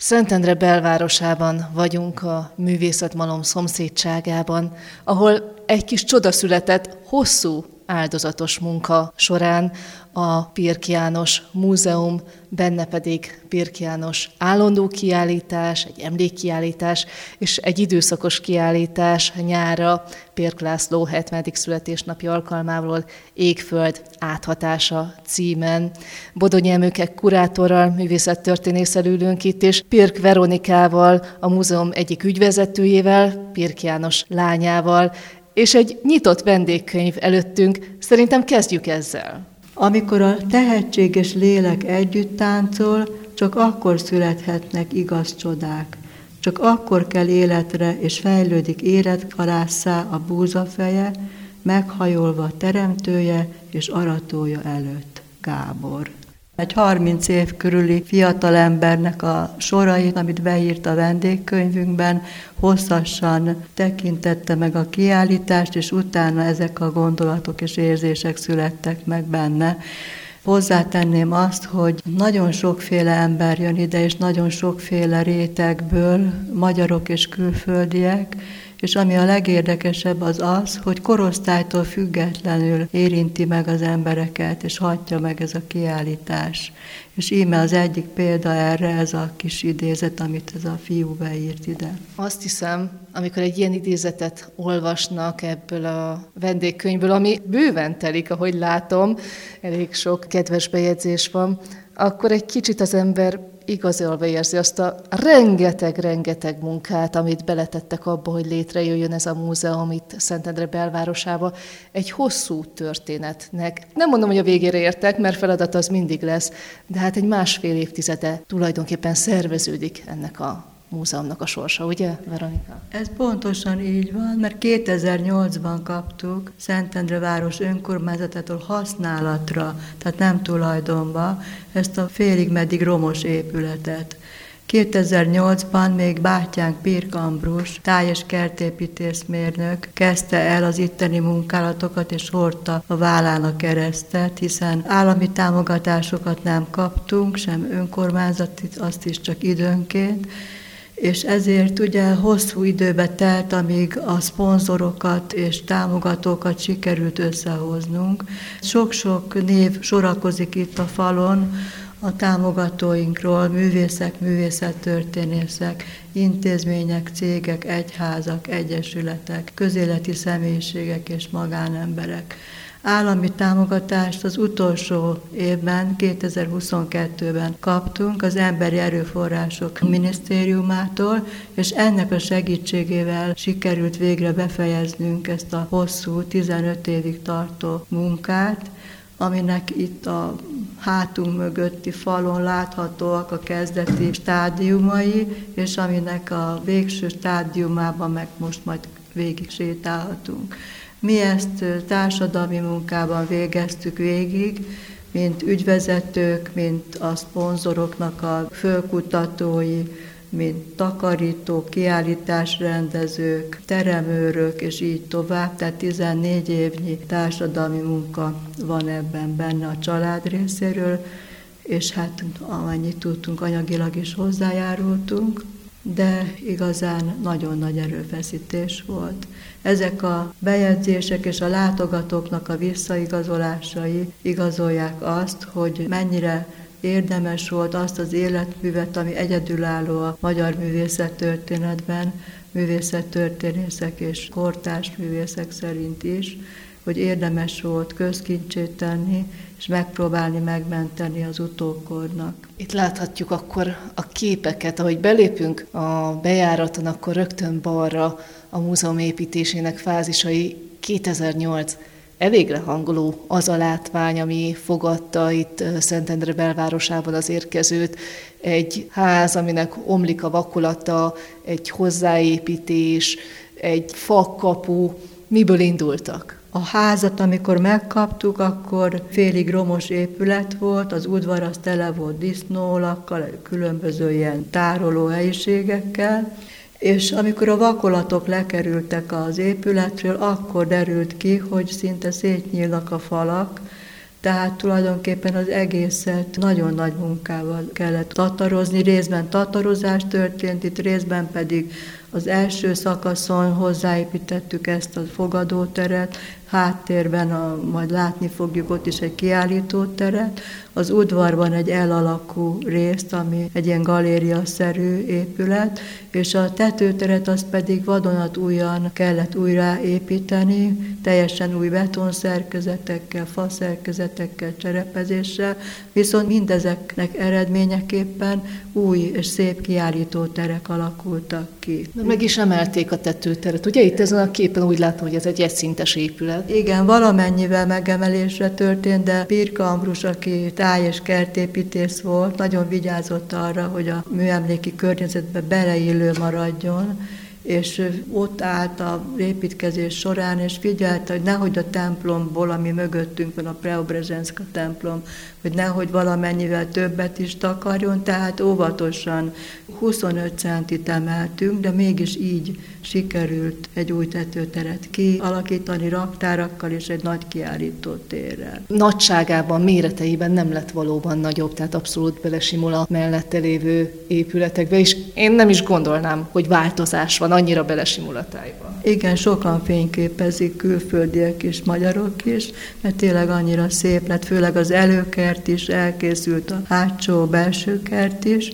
Szentendre belvárosában vagyunk a művészetmalom szomszédságában, ahol egy kis csoda született hosszú áldozatos munka során a Pirk János Múzeum, benne pedig Pirk János állandó kiállítás, egy emlékkiállítás és egy időszakos kiállítás nyára Pirk László 70. születésnapi alkalmából Égföld áthatása címen. Bodonyi Emőkek kurátorral, művészettörténészel ülünk itt, és Pirk Veronikával, a múzeum egyik ügyvezetőjével, Pirk János lányával és egy nyitott vendégkönyv előttünk. Szerintem kezdjük ezzel. Amikor a tehetséges lélek együtt táncol, csak akkor születhetnek igaz csodák. Csak akkor kell életre, és fejlődik életkalásszá a búzafeje, meghajolva teremtője és aratója előtt. Gábor. Egy 30 év körüli fiatalembernek a sorait, amit beírt a vendégkönyvünkben, hosszasan tekintette meg a kiállítást, és utána ezek a gondolatok és érzések születtek meg benne. Hozzátenném azt, hogy nagyon sokféle ember jön ide, és nagyon sokféle rétegből, magyarok és külföldiek, és ami a legérdekesebb az az, hogy korosztálytól függetlenül érinti meg az embereket, és hatja meg ez a kiállítás. És íme az egyik példa erre ez a kis idézet, amit ez a fiú beírt ide. Azt hiszem, amikor egy ilyen idézetet olvasnak ebből a vendégkönyvből, ami bőven telik, ahogy látom, elég sok kedves bejegyzés van, akkor egy kicsit az ember igazolva érzi azt a rengeteg-rengeteg munkát, amit beletettek abba, hogy létrejöjjön ez a múzeum itt Szentendre belvárosába, egy hosszú történetnek. Nem mondom, hogy a végére értek, mert feladat az mindig lesz, de hát egy másfél évtizede tulajdonképpen szerveződik ennek a múzeumnak a sorsa, ugye, Veronika? Ez pontosan így van, mert 2008-ban kaptuk Szentendre város önkormányzatától használatra, tehát nem tulajdonba, ezt a félig meddig romos épületet. 2008-ban még bátyánk Pirk Ambrus, táj- és kertépítészmérnök kezdte el az itteni munkálatokat, és hordta a vállán a keresztet, hiszen állami támogatásokat nem kaptunk, sem önkormányzati, azt is csak időnként, és ezért ugye hosszú időbe telt, amíg a szponzorokat és támogatókat sikerült összehoznunk. Sok-sok név sorakozik itt a falon, a támogatóinkról, művészek, művészettörténészek, intézmények, cégek, egyházak, egyesületek, közéleti személyiségek és magánemberek állami támogatást az utolsó évben, 2022-ben kaptunk az Emberi Erőforrások Minisztériumától, és ennek a segítségével sikerült végre befejeznünk ezt a hosszú, 15 évig tartó munkát, aminek itt a hátunk mögötti falon láthatóak a kezdeti stádiumai, és aminek a végső stádiumában meg most majd végig sétálhatunk. Mi ezt társadalmi munkában végeztük végig, mint ügyvezetők, mint a szponzoroknak a fölkutatói, mint takarítók, kiállításrendezők, teremőrök, és így tovább. Tehát 14 évnyi társadalmi munka van ebben benne a család részéről, és hát amennyit tudtunk, anyagilag is hozzájárultunk de igazán nagyon nagy erőfeszítés volt. Ezek a bejegyzések és a látogatóknak a visszaigazolásai igazolják azt, hogy mennyire érdemes volt azt az életművet, ami egyedülálló a magyar művészettörténetben, művészettörténészek és kortárs művészek szerint is, hogy érdemes volt közkincsét tenni, és megpróbálni megmenteni az utókornak. Itt láthatjuk akkor a képeket, ahogy belépünk a bejáraton, akkor rögtön balra a múzeum építésének fázisai 2008 elégre hangoló az a látvány, ami fogadta itt Szentendre belvárosában az érkezőt. Egy ház, aminek omlik a vakulata, egy hozzáépítés, egy fakkapu. Miből indultak? A házat, amikor megkaptuk, akkor félig romos épület volt, az udvar az tele volt disznólakkal, különböző ilyen tároló helyiségekkel, és amikor a vakolatok lekerültek az épületről, akkor derült ki, hogy szinte szétnyílnak a falak, Tehát tulajdonképpen az egészet nagyon nagy munkával kellett tatarozni, részben tatarozás történt, itt részben pedig az első szakaszon hozzáépítettük ezt a fogadóteret, háttérben, a, majd látni fogjuk ott is egy kiállítóteret, az udvarban egy elalakú részt, ami egy ilyen galéria-szerű épület, és a tetőteret azt pedig vadonatújan kellett újraépíteni, teljesen új betonszerkezetekkel, faszerkezetekkel, cserepezéssel, viszont mindezeknek eredményeképpen új és szép kiállítóterek alakultak ki. Meg is emelték a tetőteret. Ugye itt ezen a képen úgy látom, hogy ez egy egyszintes épület. Igen, valamennyivel megemelésre történt, de Pirka Ambrus, aki táj- és kertépítész volt, nagyon vigyázott arra, hogy a műemléki környezetbe beleillő maradjon, és ott állt a építkezés során, és figyelte, hogy nehogy a templomból, ami mögöttünk van, a Preobrazhenska templom, hogy nehogy valamennyivel többet is takarjon, tehát óvatosan 25 centit emeltünk, de mégis így sikerült egy új tetőteret kialakítani raktárakkal és egy nagy kiállító térrel. Nagyságában, méreteiben nem lett valóban nagyobb, tehát abszolút belesimul a mellette lévő épületekbe, és én nem is gondolnám, hogy változás van annyira belesimul a tájban. Igen, sokan fényképezik, külföldiek is, magyarok is, mert tényleg annyira szép lett, főleg az előkert is elkészült, a hátsó, belső kert is,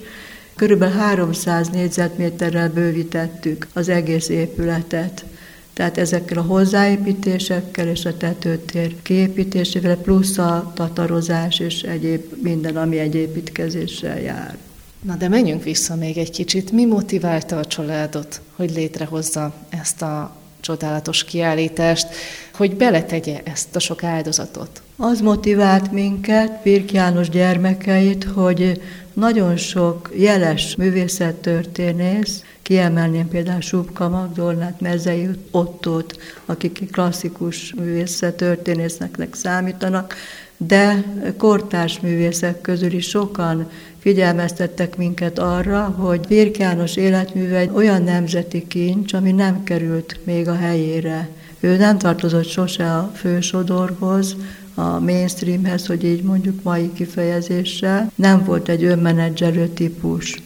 Körülbelül 300 négyzetméterrel bővítettük az egész épületet. Tehát ezekkel a hozzáépítésekkel és a tetőtér kiépítésével, plusz a tatarozás és egyéb minden, ami egy építkezéssel jár. Na de menjünk vissza még egy kicsit. Mi motiválta a családot, hogy létrehozza ezt a csodálatos kiállítást, hogy beletegye ezt a sok áldozatot? Az motivált minket, Pirk János gyermekeit, hogy nagyon sok jeles művészettörténész, kiemelném például Subka Magdolnát, Mezei Ottót, akik klasszikus művészettörténésznek számítanak, de kortárs művészek közül is sokan figyelmeztettek minket arra, hogy Birk János életműve egy olyan nemzeti kincs, ami nem került még a helyére. Ő nem tartozott sose a fősodorhoz, a mainstreamhez, hogy így mondjuk mai kifejezéssel, nem volt egy önmenedzselő típus.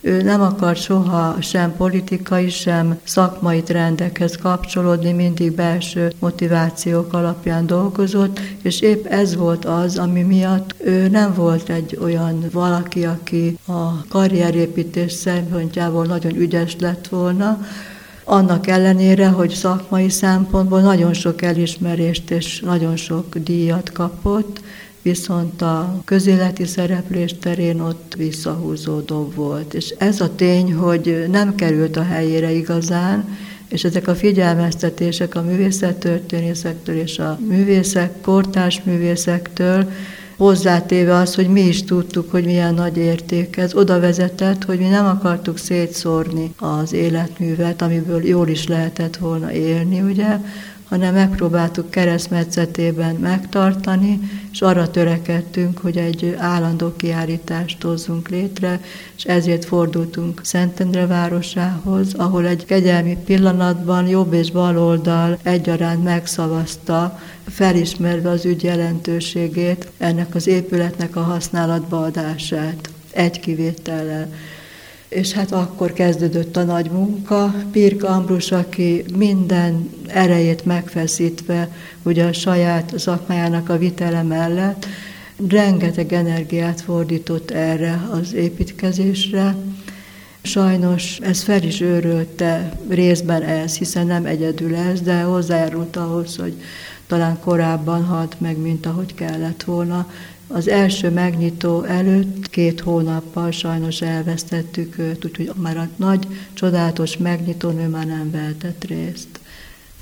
Ő nem akart soha sem politikai, sem szakmai trendekhez kapcsolódni, mindig belső motivációk alapján dolgozott, és épp ez volt az, ami miatt ő nem volt egy olyan valaki, aki a karrierépítés szempontjából nagyon ügyes lett volna, annak ellenére, hogy szakmai szempontból nagyon sok elismerést és nagyon sok díjat kapott, viszont a közéleti szereplés terén ott visszahúzódó volt. És ez a tény, hogy nem került a helyére igazán, és ezek a figyelmeztetések a művészettörténészektől és a művészek, kortárs művészektől hozzátéve az, hogy mi is tudtuk, hogy milyen nagy érték ez, oda vezetett, hogy mi nem akartuk szétszórni az életművet, amiből jól is lehetett volna élni, ugye, hanem megpróbáltuk keresztmetszetében megtartani, és arra törekedtünk, hogy egy állandó kiállítást hozzunk létre, és ezért fordultunk Szentendre városához, ahol egy kegyelmi pillanatban jobb és bal oldal egyaránt megszavazta, felismerve az ügy jelentőségét, ennek az épületnek a használatba adását, egy kivétellel és hát akkor kezdődött a nagy munka. Pirka Ambrus, aki minden erejét megfeszítve, ugye a saját szakmájának a vitele mellett, rengeteg energiát fordított erre az építkezésre. Sajnos ez fel is őrölte részben ez, hiszen nem egyedül ez, de hozzájárult ahhoz, hogy talán korábban halt meg, mint ahogy kellett volna. Az első megnyitó előtt két hónappal sajnos elvesztettük őt, úgyhogy már a nagy, csodálatos megnyitón már nem vehetett részt.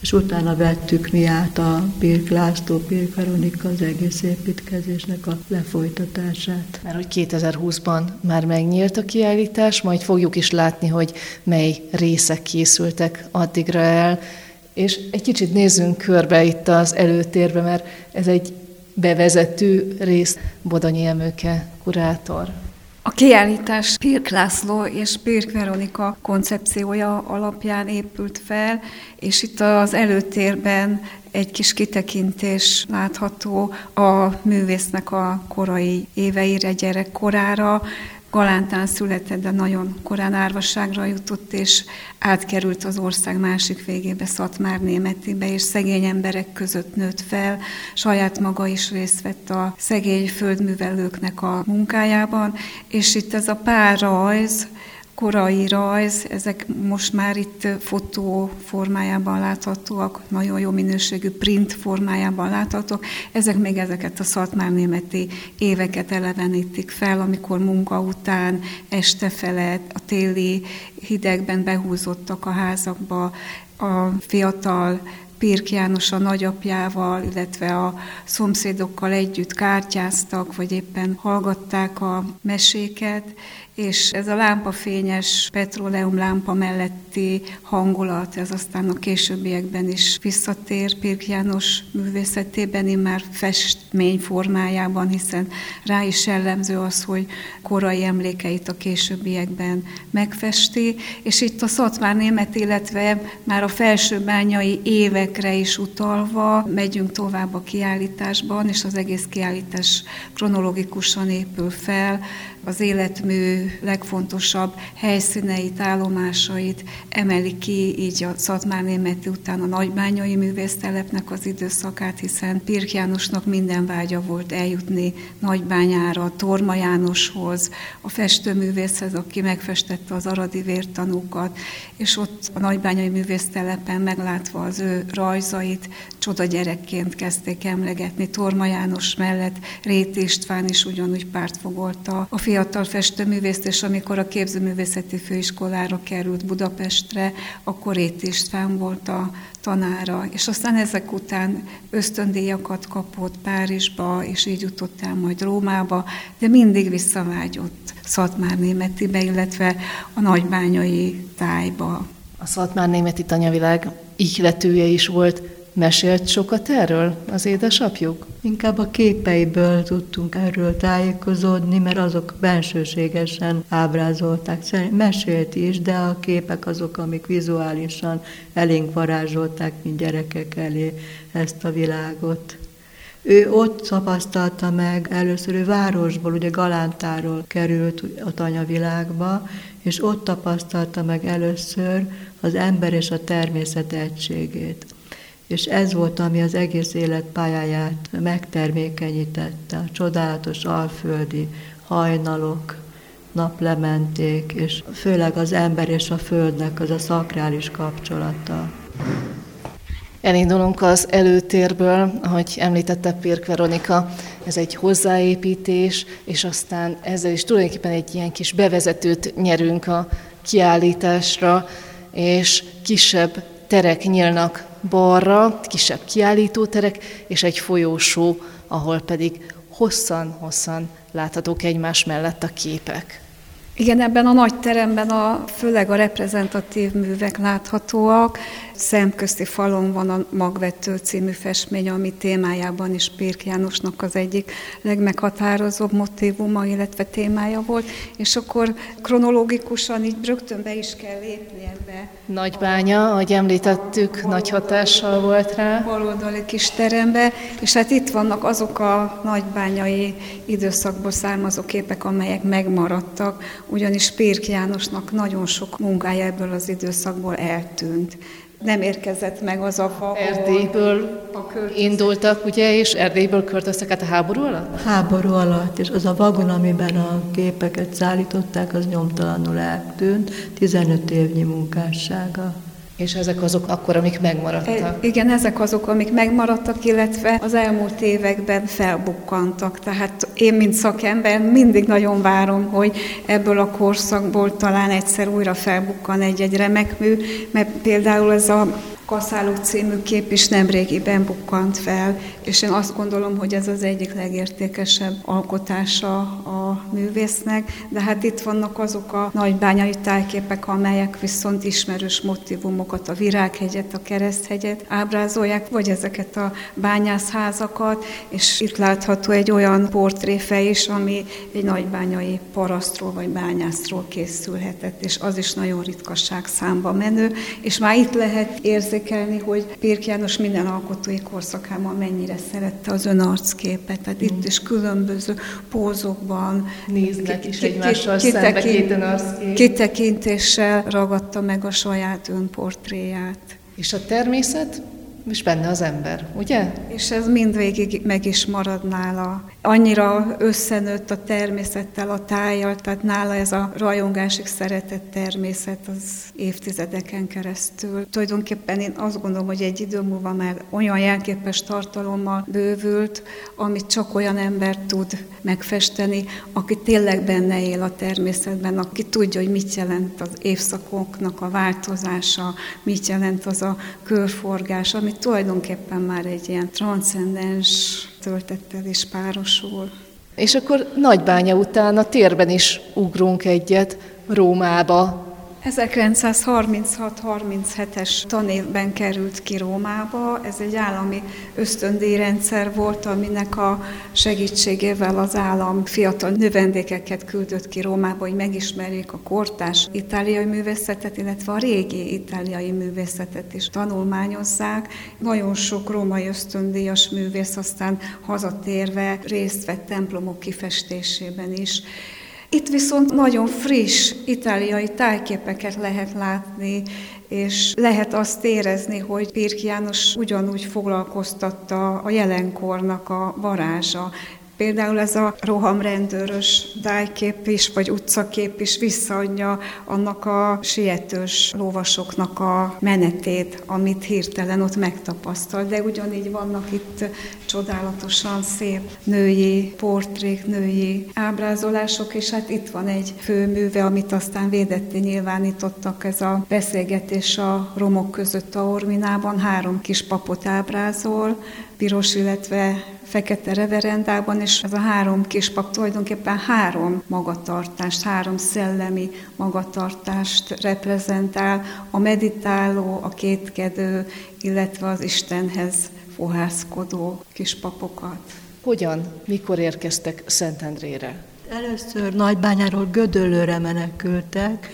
És utána vettük mi át a Pirk László, Pirk Veronika az egész építkezésnek a lefolytatását. Mert hogy 2020-ban már megnyílt a kiállítás, majd fogjuk is látni, hogy mely részek készültek addigra el, és egy kicsit nézzünk körbe itt az előtérbe, mert ez egy bevezető rész Bodonyi Emőke kurátor. A kiállítás Pirk László és Pirk Veronika koncepciója alapján épült fel, és itt az előtérben egy kis kitekintés látható a művésznek a korai éveire, gyerekkorára, Galántán született, de nagyon korán árvasságra jutott, és átkerült az ország másik végébe, Szatmár Németibe, és szegény emberek között nőtt fel. Saját maga is részt vett a szegény földművelőknek a munkájában, és itt ez a pár rajz, korai rajz, ezek most már itt fotó formájában láthatóak, nagyon jó minőségű print formájában láthatók. Ezek még ezeket a szatmárnémeti éveket elevenítik fel, amikor munka után, este felett, a téli hidegben behúzottak a házakba, a fiatal Pirk János a nagyapjával, illetve a szomszédokkal együtt kártyáztak, vagy éppen hallgatták a meséket, és ez a lámpafényes petróleum lámpa melletti hangulat, ez aztán a későbbiekben is visszatér Pirk János művészetében, már festmény formájában, hiszen rá is jellemző az, hogy korai emlékeit a későbbiekben megfesti, és itt a Szatmár német, illetve már a felsőbányai évekre is utalva megyünk tovább a kiállításban, és az egész kiállítás kronológikusan épül fel, az életmű legfontosabb helyszíneit, állomásait emeli ki, így a Szatmár Németi után a nagybányai művésztelepnek az időszakát, hiszen Pirk Jánosnak minden vágya volt eljutni Nagybányára, Torma Jánoshoz, a festőművészhez, aki megfestette az aradi vértanúkat, és ott a nagybányai művésztelepen meglátva az ő rajzait, csoda gyerekként kezdték emlegetni. Torma János mellett Rét István is ugyanúgy pártfogolta a fiatal festőművészt, és amikor a képzőművészeti főiskolára került Budapestre, akkor Rét István volt a tanára, és aztán ezek után ösztöndíjakat kapott Párizsba, és így jutott el majd Rómába, de mindig visszavágyott Szatmár Németibe, illetve a nagybányai tájba. A Szatmár Németi tanyavilág ihletője is volt, Mesélt sokat erről az édesapjuk? Inkább a képeiből tudtunk erről tájékozódni, mert azok bensőségesen ábrázolták. Mesélt is, de a képek azok, amik vizuálisan elénk varázsolták, mint gyerekek elé ezt a világot. Ő ott tapasztalta meg, először ő városból, ugye Galántáról került a tanyavilágba, és ott tapasztalta meg először az ember és a természet egységét és ez volt, ami az egész életpályáját megtermékenyítette, a csodálatos alföldi hajnalok, naplementék, és főleg az ember és a földnek az a szakrális kapcsolata. Elindulunk az előtérből, ahogy említette Pirk Veronika, ez egy hozzáépítés, és aztán ezzel is tulajdonképpen egy ilyen kis bevezetőt nyerünk a kiállításra, és kisebb terek nyílnak balra, kisebb kiállítóterek, és egy folyósó, ahol pedig hosszan-hosszan láthatók egymás mellett a képek. Igen, ebben a nagy teremben a, főleg a reprezentatív művek láthatóak. Szemközti falon van a Magvető című festmény, ami témájában is Pirk Jánosnak az egyik legmeghatározóbb motivuma, illetve témája volt, és akkor kronológikusan így rögtön be is kell lépni ebbe. Nagybánya, ahogy említettük, nagy hatással volt rá. Baloldali kis terembe, és hát itt vannak azok a nagybányai időszakból származó képek, amelyek megmaradtak, ugyanis Pérk Jánosnak nagyon sok munkája ebből az időszakból eltűnt. Nem érkezett meg az a fa, Erdélyből a indultak, ugye, és Erdélyből költöztek át a háború alatt? Háború alatt, és az a vagon, amiben a képeket szállították, az nyomtalanul eltűnt, 15 évnyi munkássága. És ezek azok akkor, amik megmaradtak? E, igen, ezek azok, amik megmaradtak, illetve az elmúlt években felbukkantak. Tehát én, mint szakember, mindig nagyon várom, hogy ebből a korszakból talán egyszer újra felbukkan egy-egy remek mű, mert például ez a Kaszálók című kép is nemrégiben bukkant fel, és én azt gondolom, hogy ez az egyik legértékesebb alkotása a művésznek, de hát itt vannak azok a nagybányai tájképek, amelyek viszont ismerős motivumokat, a virághegyet, a kereszthegyet ábrázolják, vagy ezeket a bányászházakat, és itt látható egy olyan portréfe is, ami egy nagybányai parasztról vagy bányászról készülhetett, és az is nagyon ritkaság számba menő, és már itt lehet érzékelni, hogy Pirk János minden alkotói korszakában mennyire szerette az önarcképet, tehát mm. itt is különböző pózokban néznek is egymással ki, szembe két. Kitekintéssel ragadta meg a saját önportréját. És a természet és benne az ember, ugye? És ez mindvégig meg is marad nála. Annyira összenőtt a természettel, a tájjal, tehát nála ez a rajongásig szeretett természet az évtizedeken keresztül. Tulajdonképpen én azt gondolom, hogy egy idő múlva már olyan jelképes tartalommal bővült, amit csak olyan ember tud megfesteni, aki tényleg benne él a természetben, aki tudja, hogy mit jelent az évszakoknak a változása, mit jelent az a körforgás, amit tulajdonképpen már egy ilyen transzcendens töltettel is párosul. És akkor Nagybánya után a térben is ugrunk egyet, Rómába, 1936-37-es tanévben került ki Rómába. Ez egy állami ösztöndíjrendszer volt, aminek a segítségével az állam fiatal növendékeket küldött ki Rómába, hogy megismerjék a kortás itáliai művészetet, illetve a régi itáliai művészetet is tanulmányozzák. Nagyon sok római ösztöndíjas művész aztán hazatérve részt vett templomok kifestésében is. Itt viszont nagyon friss itáliai tájképeket lehet látni, és lehet azt érezni, hogy Pirk János ugyanúgy foglalkoztatta a jelenkornak a varázsa. Például ez a rohamrendőrös dájkép is, vagy utcakép is visszaadja annak a sietős lovasoknak a menetét, amit hirtelen ott megtapasztal. De ugyanígy vannak itt csodálatosan szép női portrék, női ábrázolások, és hát itt van egy főműve, amit aztán védetté nyilvánítottak, ez a beszélgetés a romok között a Orminában, három kis papot ábrázol, piros, illetve fekete reverendában, és ez a három kispap tulajdonképpen három magatartást, három szellemi magatartást reprezentál, a meditáló, a kétkedő, illetve az Istenhez fohászkodó kispapokat. Hogyan, mikor érkeztek Szentendrére? Először Nagybányáról Gödöllőre menekültek,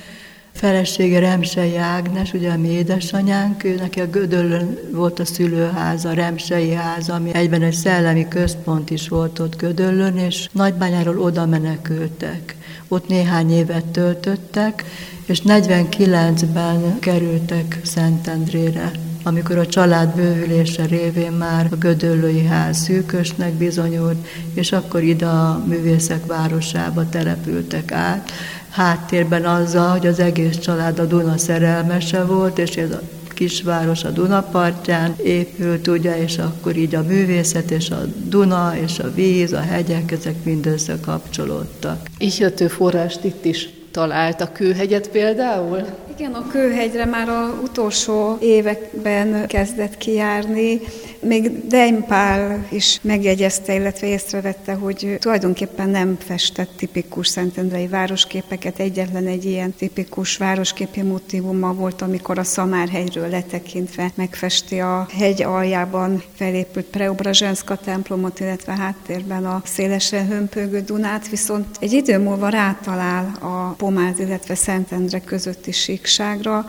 felesége Remsei Ágnes, ugye a mi édesanyánk, ő neki a Gödöllön volt a szülőháza, Remsei ház, ami egyben egy szellemi központ is volt ott Gödöllön, és Nagybányáról oda menekültek. Ott néhány évet töltöttek, és 49-ben kerültek Szentendrére amikor a család bővülése révén már a Gödöllői ház szűkösnek bizonyult, és akkor ide a művészek városába települtek át, háttérben azzal, hogy az egész család a Duna szerelmese volt, és ez a kisváros a Dunapartján épült, ugye, és akkor így a művészet és a Duna és a víz, a hegyek, ezek mind összekapcsolódtak. Ihlető forrást itt is talált a kőhegyet például? Igen, a kőhegyre már a utolsó években kezdett kijárni. Még Deimpál is megjegyezte, illetve észrevette, hogy tulajdonképpen nem festett tipikus szentendrei városképeket. Egyetlen egy ilyen tipikus városképi motivuma volt, amikor a Szamárhegyről letekintve megfesti a hegy aljában felépült Preobrazsenszka templomot, illetve háttérben a szélesen hömpögő Dunát, viszont egy idő múlva rátalál a Pomáz, illetve Szentendre közötti síkságra,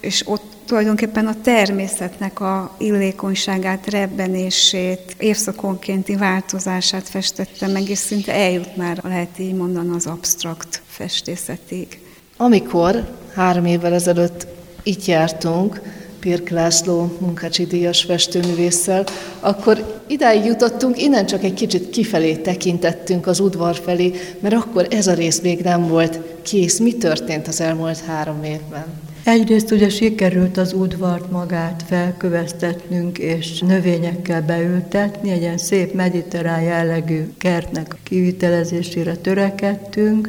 és ott tulajdonképpen a természetnek a illékonyságát, rebbenését, évszakonkénti változását festette meg, és szinte eljut már, lehet így mondani, az absztrakt festészetig. Amikor három évvel ezelőtt itt jártunk, Pirk László munkácsi díjas festőművésszel, akkor idáig jutottunk, innen csak egy kicsit kifelé tekintettünk az udvar felé, mert akkor ez a rész még nem volt kész. Mi történt az elmúlt három évben? Egyrészt ugye sikerült az udvart magát felkövesztetnünk és növényekkel beültetni, egy ilyen szép mediterrán jellegű kertnek kivitelezésére törekedtünk,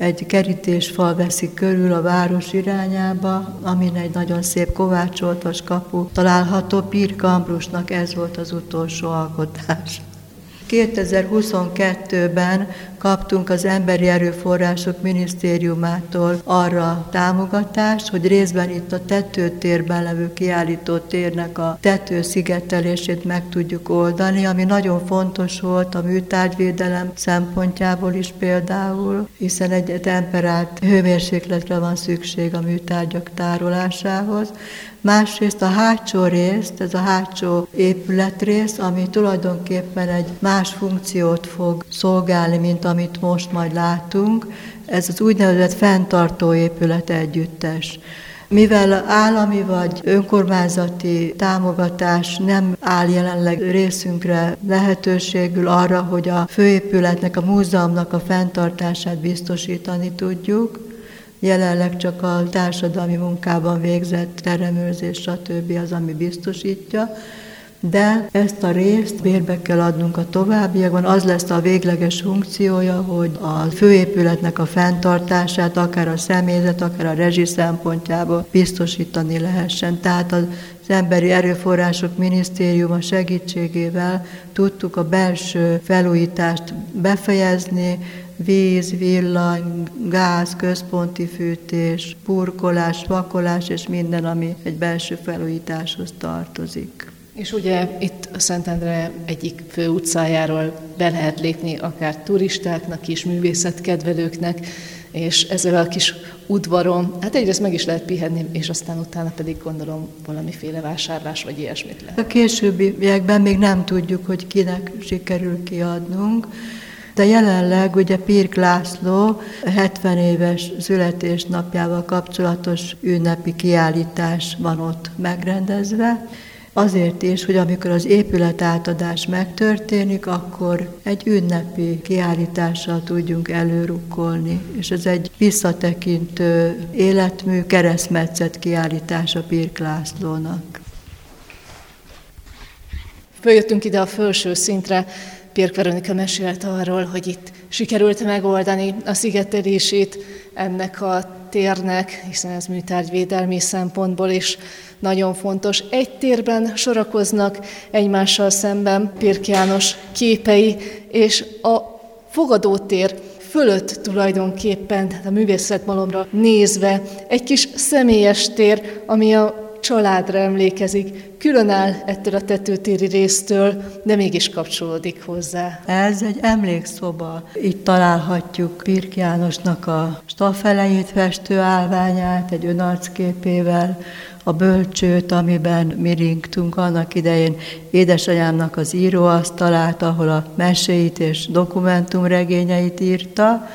egy kerítésfal veszik körül a város irányába, amin egy nagyon szép kovácsoltas kapu található. Pirka Ambrusnak ez volt az utolsó alkotás. 2022-ben kaptunk az Emberi Erőforrások Minisztériumától arra támogatást, hogy részben itt a tetőtérben levő kiállító térnek a tetőszigetelését meg tudjuk oldani, ami nagyon fontos volt a műtárgyvédelem szempontjából is például, hiszen egy temperált hőmérsékletre van szükség a műtárgyak tárolásához. Másrészt a hátsó részt, ez a hátsó épületrész, ami tulajdonképpen egy más funkciót fog szolgálni, mint amit most majd látunk, ez az úgynevezett fenntartó épület együttes. Mivel állami vagy önkormányzati támogatás nem áll jelenleg részünkre lehetőségül arra, hogy a főépületnek, a múzeumnak a fenntartását biztosítani tudjuk, jelenleg csak a társadalmi munkában végzett teremőrzés, stb. az, ami biztosítja, de ezt a részt bérbe kell adnunk a továbbiakban, az lesz a végleges funkciója, hogy a főépületnek a fenntartását, akár a személyzet, akár a rezsi szempontjából biztosítani lehessen. Tehát az Emberi Erőforrások Minisztériuma segítségével tudtuk a belső felújítást befejezni, víz, villany, gáz, központi fűtés, burkolás, vakolás és minden, ami egy belső felújításhoz tartozik. És ugye itt a Szentendre egyik fő utcájáról be lehet lépni akár turistáknak is, művészetkedvelőknek, és ezzel a kis udvaron, hát egyrészt meg is lehet pihenni, és aztán utána pedig gondolom valamiféle vásárlás vagy ilyesmit lehet. A későbbiekben még nem tudjuk, hogy kinek sikerül kiadnunk, de jelenleg ugye Pirk László 70 éves születésnapjával kapcsolatos ünnepi kiállítás van ott megrendezve, Azért is, hogy amikor az épület átadás megtörténik, akkor egy ünnepi kiállítással tudjunk előrukkolni, és ez egy visszatekintő életmű keresztmetszet kiállítása Pirk Lászlónak. Följöttünk ide a felső szintre, Pirk Veronika mesélt arról, hogy itt sikerült megoldani a szigetelését ennek a térnek, hiszen ez műtárgyvédelmi szempontból is nagyon fontos. Egy térben sorakoznak egymással szemben Pirk János képei, és a fogadótér fölött tulajdonképpen, a művészetmalomra nézve, egy kis személyes tér, ami a családra emlékezik, külön áll ettől a tetőtéri résztől, de mégis kapcsolódik hozzá. Ez egy emlékszoba. Itt találhatjuk Pirk Jánosnak a stafelejét festő állványát, egy önarcképével, a bölcsőt, amiben mi ringtunk annak idején édesanyámnak az íróasztalát, ahol a meséit és dokumentumregényeit írta,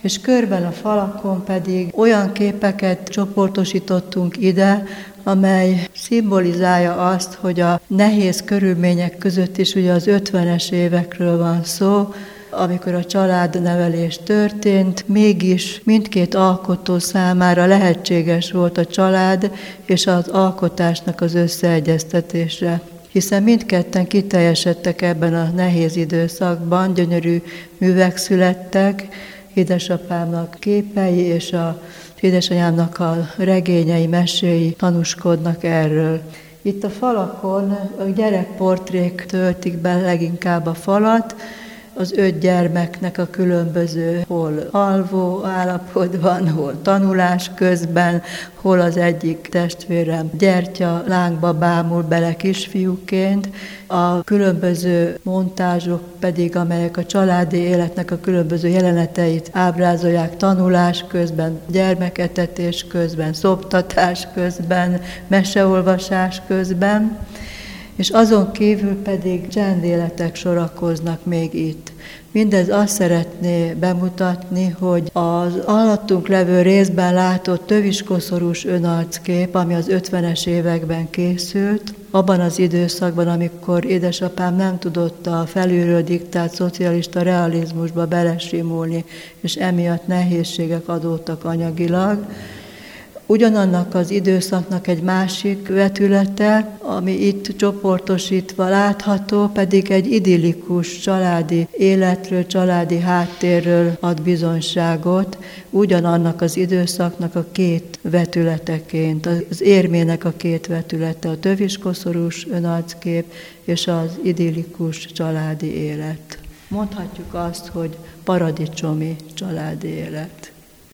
és körben a falakon pedig olyan képeket csoportosítottunk ide, amely szimbolizálja azt, hogy a nehéz körülmények között is ugye az 50-es évekről van szó, amikor a családnevelés történt, mégis mindkét alkotó számára lehetséges volt a család és az alkotásnak az összeegyeztetése. Hiszen mindketten kiteljesedtek ebben a nehéz időszakban, gyönyörű művek születtek, édesapámnak képei és a édesanyámnak a regényei, meséi tanúskodnak erről. Itt a falakon a gyerekportrék töltik be leginkább a falat, az öt gyermeknek a különböző, hol alvó állapotban, hol tanulás közben, hol az egyik testvérem gyertya lángba bámul bele kisfiúként, a különböző montázsok pedig, amelyek a családi életnek a különböző jeleneteit ábrázolják tanulás közben, gyermeketetés közben, szoptatás közben, meseolvasás közben és azon kívül pedig csendéletek sorakoznak még itt. Mindez azt szeretné bemutatni, hogy az alattunk levő részben látott töviskoszorús önarckép, ami az 50-es években készült, abban az időszakban, amikor édesapám nem tudott a felülről diktált szocialista realizmusba belesimulni, és emiatt nehézségek adódtak anyagilag, Ugyanannak az időszaknak egy másik vetülete, ami itt csoportosítva látható, pedig egy idillikus családi életről, családi háttérről ad bizonyságot, ugyanannak az időszaknak a két vetületeként, az érmének a két vetülete, a töviskoszorús önarckép és az idillikus családi élet. Mondhatjuk azt, hogy paradicsomi családi élet.